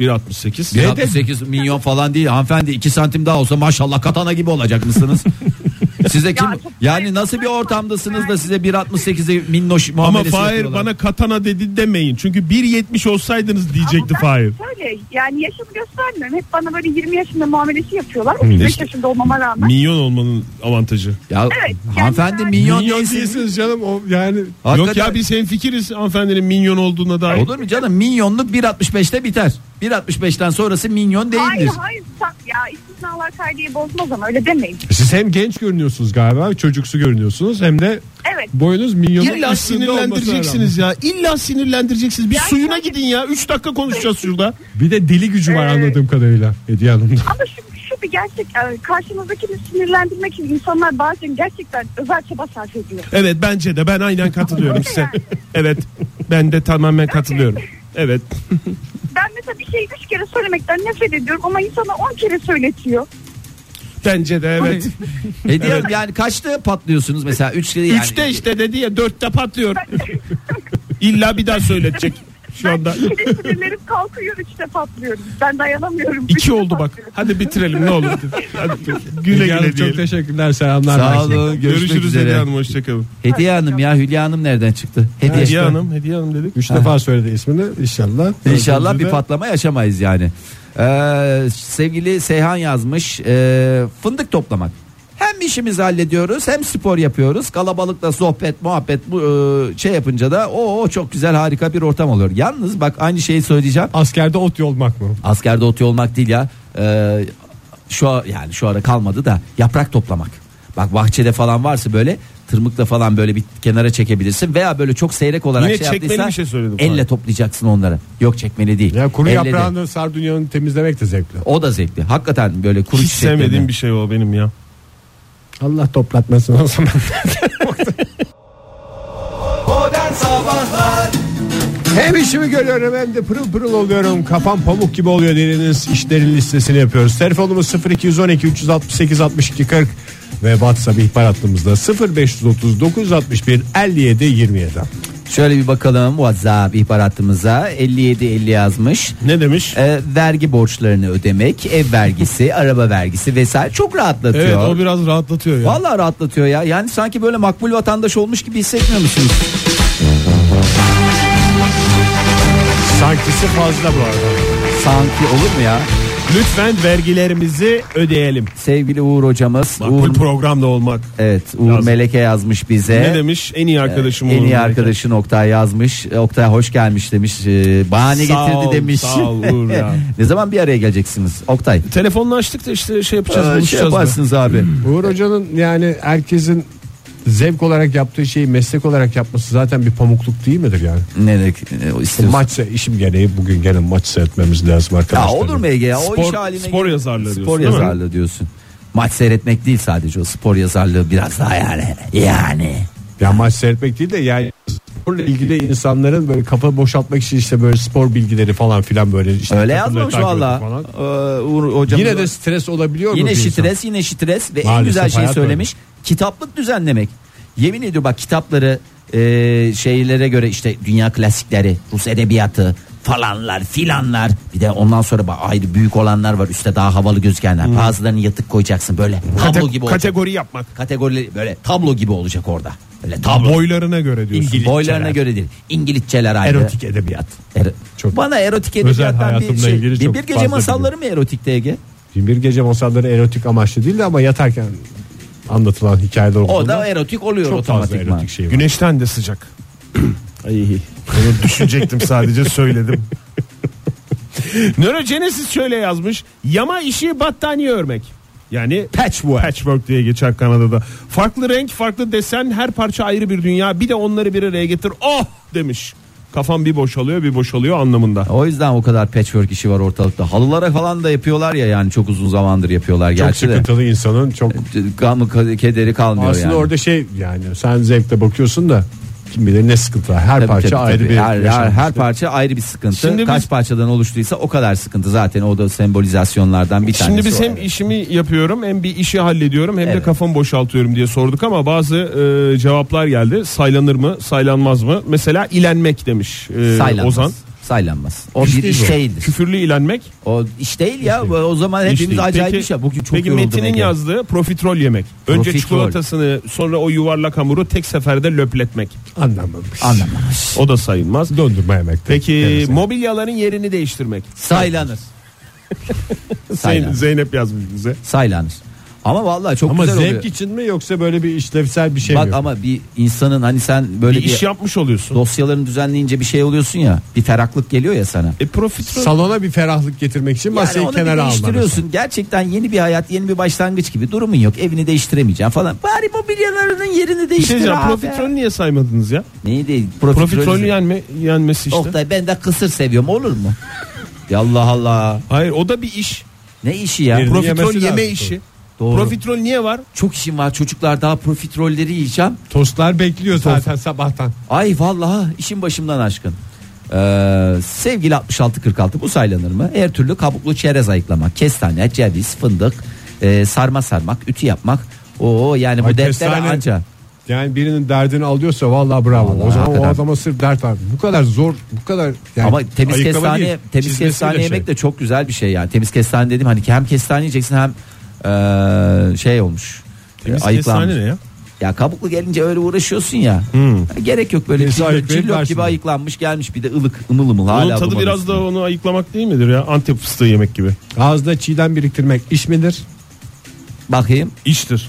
1.68. 1.68 milyon falan değil hanımefendi 2 santim daha olsa maşallah katana gibi olacak mısınız? size kim yani nasıl bir ortamdasınız da size 1.68'e minnoş Ama muamelesi Fahir yapıyorlar? bana katana dedi demeyin. Çünkü 1.70 olsaydınız diyecekti Ama ben Fahir. Şöyle yani yaşımı göstermiyorum. Hep bana böyle 20 yaşında muamelesi yapıyorlar. 35 işte. yaşında olmama rağmen. Milyon olmanın avantajı. Ya Evet, hanımefendi yani- milyon, Milyon değilsiniz. değilsiniz canım o yani. Yok Hakikaten- ya biz hemfikiriz hanımefendinin minyon olduğuna dair. Olur mu canım milyonluk 1.65'te biter. 1.65'ten sonrası milyon Hayır değildir. hayır sa- ya istisnalar kaydiyi bozmaz ama öyle demeyin. Siz hem genç görünüyorsunuz galiba çocuksu görünüyorsunuz hem de Evet. boyunuz milyonun İlla sinirlendireceksiniz ya. İlla sinirlendireceksiniz. Bir Ya suyuna şöyle- gidin ya. 3 dakika konuşacağız şurada. Bir de dili gücü var Ee, anladığım kadarıyla Hediye Hanım'da. Ama şu, şu bir gerçek e, karşınızdakini sinirlendirmek için insanlar bazen gerçekten özel çaba sarf ediyor. Evet bence de ben aynen katılıyorum size. Evet ben de tamamen katılıyorum. Evet. Ben mesela bir şeyi üç kere söylemekten nefret ediyorum ama insana on kere söyletiyor. Bence de evet. Hediye Hanım, yani kaçta patlıyorsunuz mesela 3 yani. Üçte işte dedi ya dörtte patlıyor. İlla bir daha söyletecek şu anda. Ben sinirlerim kalkıyor üçte patlıyorum. Ben dayanamıyorum. İki Üçte oldu bak. patlıyorum. Hadi bitirelim ne olur. Hadi güle güle çok diyelim. teşekkürler selamlar. Sağ olun görüşmek Görüşürüz üzere. Hediye Hanım hoşçakalın. Hediye Hanım ya Hülya Hanım nereden çıktı? Hediye. Hediye Hanım, Hediye Hanım dedik. Üç defa söyledi ismini inşallah. İnşallah bir Dördüncüde- patlama yaşamayız yani. Ee, sevgili Seyhan yazmış ee, fındık toplamak. Hem işimizi hallediyoruz hem spor yapıyoruz. Kalabalıkla sohbet muhabbet bu ee, şey yapınca da o çok güzel harika bir ortam oluyor. Yalnız bak aynı şeyi söyleyeceğim. Askerde ot yolmak mı? Askerde ot olmak değil ya. Ee, şu yani şu ara kalmadı da yaprak toplamak. Bak bahçede falan varsa böyle tırmıkla falan böyle bir kenara çekebilirsin veya böyle çok seyrek olarak Yine şey çekmeli yaptıysan bir şey söyledim elle sana. toplayacaksın onları. Yok çekmeli değil. Ya kuru Elle de. yaprağını sardunyanın temizlemek de zevkli. O da zevkli. Hakikaten böyle kuru Hiç çiçeklerini. sevmediğim bir şey o benim ya. Allah toplatmasın o zaman. Hem işimi görüyorum hem de pırıl pırıl oluyorum. Kafam pamuk gibi oluyor dediğiniz işlerin listesini yapıyoruz. Telefonumuz 0212 368 62 40. ve WhatsApp ihbar hattımızda 0530 961 57 27. Şöyle bir bakalım WhatsApp ihbar hattımıza 57 50 yazmış. Ne demiş? Ee, vergi borçlarını ödemek, ev vergisi, araba vergisi vesaire çok rahatlatıyor. Evet o biraz rahatlatıyor ya. Vallahi rahatlatıyor ya. Yani sanki böyle makbul vatandaş olmuş gibi hissetmiyor musunuz? Sankisi fazla bu arada. Sanki olur mu ya? Lütfen vergilerimizi ödeyelim. Sevgili Uğur hocamız. Makbul Uğur, programda olmak. evet Uğur Lazım. Meleke yazmış bize. Ne demiş? En iyi arkadaşım En Uğur iyi Meleke. arkadaşın Oktay yazmış. Oktay hoş gelmiş demiş. Ee, bahane Sağ getirdi ol, demiş. sağ ol Uğur ya. ne zaman bir araya geleceksiniz Oktay? Telefonla açtık da işte şey yapacağız. Ee, şey yaparsınız abi. Uğur Hoca'nın yani herkesin zevk olarak yaptığı şeyi meslek olarak yapması zaten bir pamukluk değil midir yani? ne demek e, o istiyorsun? Maç se- işim gereği bugün gene maç seyretmemiz lazım Ya arkadaşlar. olur mu Ege ya? O Spor- iş haline spor gel- yazarlığı Spor diyorsun, mi? yazarlığı diyorsun. Maç seyretmek değil sadece o spor yazarlığı biraz daha yani. Yani. Ya maç seyretmek değil de yani sporla ilgili insanların böyle kafa boşaltmak için işte böyle spor bilgileri falan filan böyle işte Öyle yazmamış valla. Ee. Yine de stres olabiliyor mu? Yine insan? stres yine stres ve en Maalesef güzel şeyi söylemiş. Kitaplık düzenlemek. Yemin ediyorum bak kitapları e, şeylere göre işte dünya klasikleri, Rus edebiyatı falanlar filanlar. Bir de ondan sonra bak ayrı büyük olanlar var. Üstte daha havalı gözükenler. Bazılarını yatık koyacaksın. Böyle tablo Kate- gibi olacak. kategori yapmak. kategorileri böyle tablo gibi olacak orada. Böyle tablo. Boylarına göre diyorsun. Boylarına göre değil. İngilizceler ayrı. Erotik edebiyat. Er- Çok bana erotik edebiyattan bir şey bir, bir gece masalları mı erotikte Ege? Bir gece masalları erotik amaçlı değil de ama yatarken anlatılan hikayeler o olduğunda da erotik oluyor çok fazla otomatikman erotik şey var. Güneşten de sıcak. Ay, onu düşünecektim sadece söyledim. Nörogenesis şöyle yazmış. Yama işi battaniye örmek. Yani Patchwork. patchwork diye geçer Kanada'da. Farklı renk, farklı desen, her parça ayrı bir dünya. Bir de onları bir araya getir. Oh demiş. Kafam bir boşalıyor, bir boşalıyor anlamında. O yüzden o kadar patchwork işi var ortalıkta. Halılara falan da yapıyorlar ya yani çok uzun zamandır yapıyorlar Çok gerçi de. sıkıntılı insanın çok Gamı kederi kalmıyor aslında yani. orada şey yani sen zevkle bakıyorsun da kim bilir ne sıkıntı var. Her Tabii, parça tabii, ayrı tabii. bir her, her, her parça ayrı bir sıkıntı. Şimdi Kaç biz- parçadan oluştuysa o kadar sıkıntı zaten o da sembolizasyonlardan bir tanesi. Şimdi biz o. hem işimi yapıyorum hem bir işi hallediyorum hem de Evet. kafamı boşaltıyorum diye sorduk ama bazı e, cevaplar geldi. Saylanır mı, saylanmaz mı? Mesela ilenmek demiş e, saylanmaz. Ozan. Saylanmaz. O İş bir değil iş o. değildir. Küfürlü ilenmek. O iş değil ya. O zaman iş hepimiz değil. acayip Peki- iş ya. Bugün çok Peki yoruldum Metin'in Ege. yazdığı profiterol yemek. Önce Profiterol. çikolatasını sonra o yuvarlak hamuru tek seferde löpletmek. Anlamamış. Anlamamış. O da sayılmaz. Döndürme yemekte. Peki Evet. mobilyaların yerini değiştirmek. Saylanır. Saylanır. Zeynep yazmış bize. Saylanır. Ama vallahi çok Ama güzel zevk oluyor. için mi yoksa böyle bir işlevsel bir şey mi? Bak ama bir insanın hani sen böyle Bir bir, iş yapmış oluyorsun. dosyalarını düzenleyince bir şey oluyorsun ya. Bir ferahlık geliyor ya sana. E profiterol Salona bir ferahlık getirmek için Yani masayı kenara almalısın. değiştiriyorsun. Gerçekten yeni bir hayat, yeni bir başlangıç gibi durumun yok. Evini değiştiremeyeceğim falan. Bari mobilyalarının yerini bir şey değiştir abi. Profiterol niye saymadınız ya? Neydi? Profiterol Profiterol. yenme, yenmesi işte. Oktay ben de kısır seviyorum olur mu? Ya Allah Allah. Hayır o da bir iş. Ne işi ya? Profiterol yemesi yeme lazım. işi. Doğru. Profiterol niye var? Çok işim var çocuklar daha profiterolleri yiyeceğim. Tostlar bekliyor zaten sabahtan. Ay vallahi işin başımdan aşkın. Ee, sevgili 6646 bu saylanır mı? Her türlü kabuklu çerez ayıklamak, kestane, ceviz, fındık, e, sarma sarmak, ütü yapmak. Oo yani bu dertlere kestane- anca. Yani birinin derdini alıyorsa vallahi bravo. Vallahi o zaman o hakikaten. adama sırf dert var. Bu kadar zor, bu kadar yani Ama temiz kestane değil, temiz çizmesiyle kestane şey. yemek de çok güzel bir şey yani. Temiz kestane dedim hani ki hem kestane yiyeceksin hem e, şey olmuş. Temiz e, ayıklanmış. ne ya? Ya kabuklu gelince öyle uğraşıyorsun ya. Hmm. Gerek yok böyle Birisi cillop, ayıklayıp cillop gibi versin. ayıklanmış gelmiş bir de ılık ımıl ımıl hala Onun tadı duman biraz üstünde. da onu ayıklamak değil midir ya? Antep fıstığı yemek gibi. Ağızda çiğdem biriktirmek iş midir? Bakayım İştir.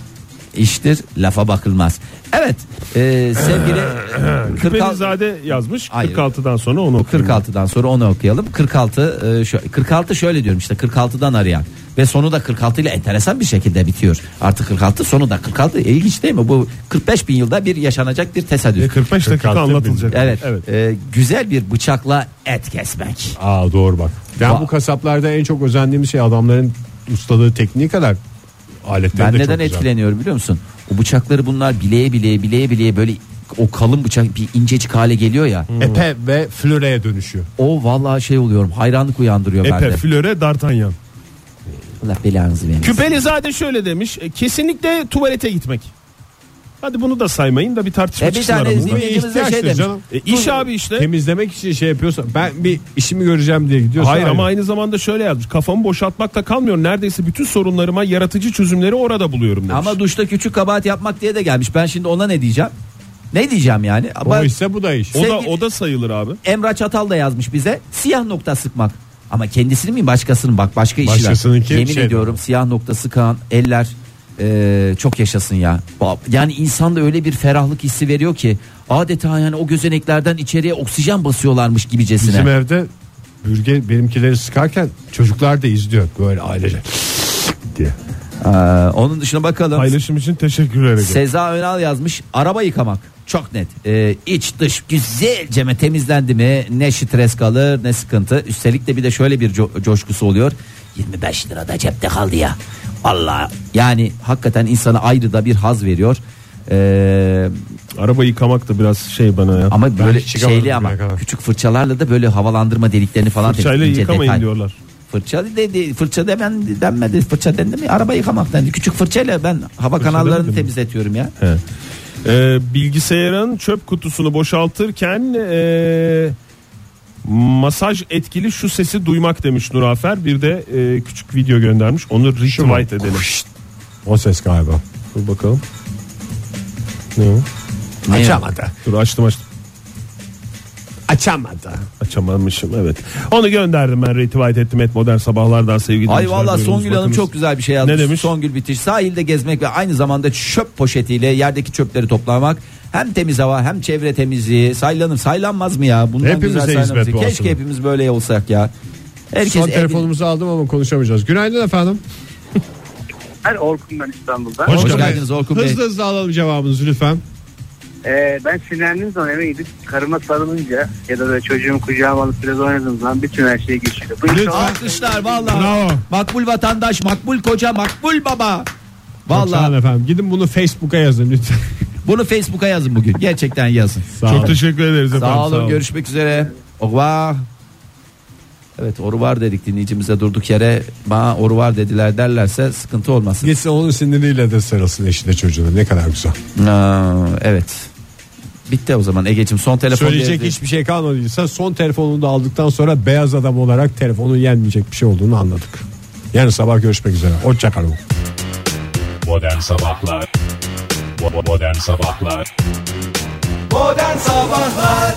İştir lafa bakılmaz. Evet e, sevgili 46, Küpelizade yazmış. Hayır. 46'dan sonra onu okuyayım. 46'dan sonra onu okuyalım. 46 e, şu, 46 şöyle diyorum işte 46'dan arayan ve sonu da 46 ile enteresan bir şekilde bitiyor. Artık 46 sonu da 46 ilginç değil mi? Bu 45 bin yılda bir yaşanacak bir E, tesadüf. 45 dakika 46 anlatılacak. Evet, evet. e, güzel bir bıçakla et kesmek. Aa doğru bak. Yani Va- bu kasaplarda en çok özendiğimiz şey adamların ustalığı tekniği kadar aletleri Ben de neden çok güzel. etkileniyorum biliyor musun? O bıçakları bunlar bileğe bileğe bileğe bileğe böyle o kalın bıçak bir incecik hale geliyor ya. Epe ve flöreye dönüşüyor. O vallahi şey oluyorum hayranlık uyandırıyor Epe, bende. Flöre, D'Artagnan. Allah belanızı vermesin. Küpelizade şöyle demiş. e, Kesinlikle tuvalete gitmek. Hadi bunu da saymayın da bir tartışma E, bir çıksın tane aramızda. şey demiş. canım. E, iş abi işte. Temizlemek için şey yapıyorsa ben bir işimi göreceğim diye gidiyorsa Hayır ayrı. ama aynı zamanda şöyle yazmış. Kafamı boşaltmakla kalmıyor. Neredeyse bütün sorunlarıma yaratıcı çözümleri orada buluyorum demiş. Ama duşta küçük kabahat yapmak diye de gelmiş. Ben şimdi ona ne diyeceğim? Ne diyeceğim yani? o Ben- ise bu da iş. o da o da sayılır abi. Emrah Çatal da yazmış bize. Siyah nokta sıkmak. Ama kendisini mi başkasının bak başka işler. Başkasınınki Yemin şey ediyorum siyah nokta sıkan eller e, çok yaşasın ya. Yani insanda öyle bir ferahlık hissi veriyor ki adeta yani o gözeneklerden içeriye oksijen basıyorlarmış gibicesine. Bizim evde bürge benimkileri sıkarken çocuklar da izliyor böyle ailece diye. Ee, onun dışına bakalım. Paylaşım için teşekkürler Ege. Seza Önal yazmış araba yıkamak çok net ee, iç dış güzelce mi temizlendi mi ne stres kalır ne sıkıntı üstelik de bir de şöyle bir co- coşkusu oluyor 25 lira da cepte kaldı ya Allah yani hakikaten insana ayrı da bir haz veriyor Ee, Araba yıkamak da biraz şey bana ya. ama Ben böyle şeyli ama küçük fırçalarla da böyle havalandırma deliklerini falan Fırçayla temizleyince yıkamayın detay. diyorlar. Fırça de, de, fırça demen denmedi fırça dendi mi araba yıkamak dendi küçük fırçayla ben hava kanallarını demedim mi? temizletiyorum ya. Ee, bilgisayarın çöp kutusunu boşaltırken ee, masaj etkili şu sesi duymak demiş Nurafer. Bir de ee, küçük video göndermiş. Onu retweet edelim. O ses galiba. Dur bakalım. Ne o? Ne? Açamadı. Dur açtım açtım. Açamadı. Açamamışım evet. Onu gönderdim ben retweet ettim et modern sabahlardan sevgili Ay valla Songül Hanım bakınız. çok güzel bir şey yazmış. Ne demiş? Songül bitiş. Sahilde gezmek ve aynı zamanda çöp poşetiyle yerdeki çöpleri toplamak. Hem temiz hava hem çevre temizliği. Saylanır saylanmaz mı ya? Bundan Hepimize güzel hizmet bu Keşke aslında. hepimiz böyle olsak ya. Herkes Son evin- telefonumuzu aldım ama konuşamayacağız. Günaydın efendim. Ben Orkun ben İstanbul'da. Hoş, Hoş geldiniz Orkun Bey. Hızlı hızlı alalım cevabınızı lütfen. Ee, ben sinirlendiğim zaman eve gidip karıma sarılınca ya da böyle çocuğumu kucağıma alıp biraz oynadığım zaman bütün her şey geçiyor. Bu Lütfen. Alkışlar valla. Bravo. Makbul vatandaş, makbul koca, makbul baba. Çok sağ olun Valla efendim. Gidin bunu Facebook'a yazın lütfen. bunu Facebook'a yazın bugün. Gerçekten yazın. Sağ Çok olun. teşekkür ederiz efendim. Sağ olun görüşmek üzere. Revoir. Evet oru var dedik dinleyicimize durduk yere bana oru var dediler derlerse sıkıntı olmasın. Gitsin onun siniriyle de sarılsın eşine çocuğuna. Ne kadar güzel. Aa, evet. Bitti o zaman Ege'cim son telefon Söyleyecek geldi. hiçbir şey kalmadıysa son telefonunu da aldıktan sonra beyaz adam olarak telefonun yenmeyecek bir şey olduğunu anladık. Yarın sabah görüşmek üzere. Hoşçakalın. Modern Sabahlar Modern Sabahlar Modern Sabahlar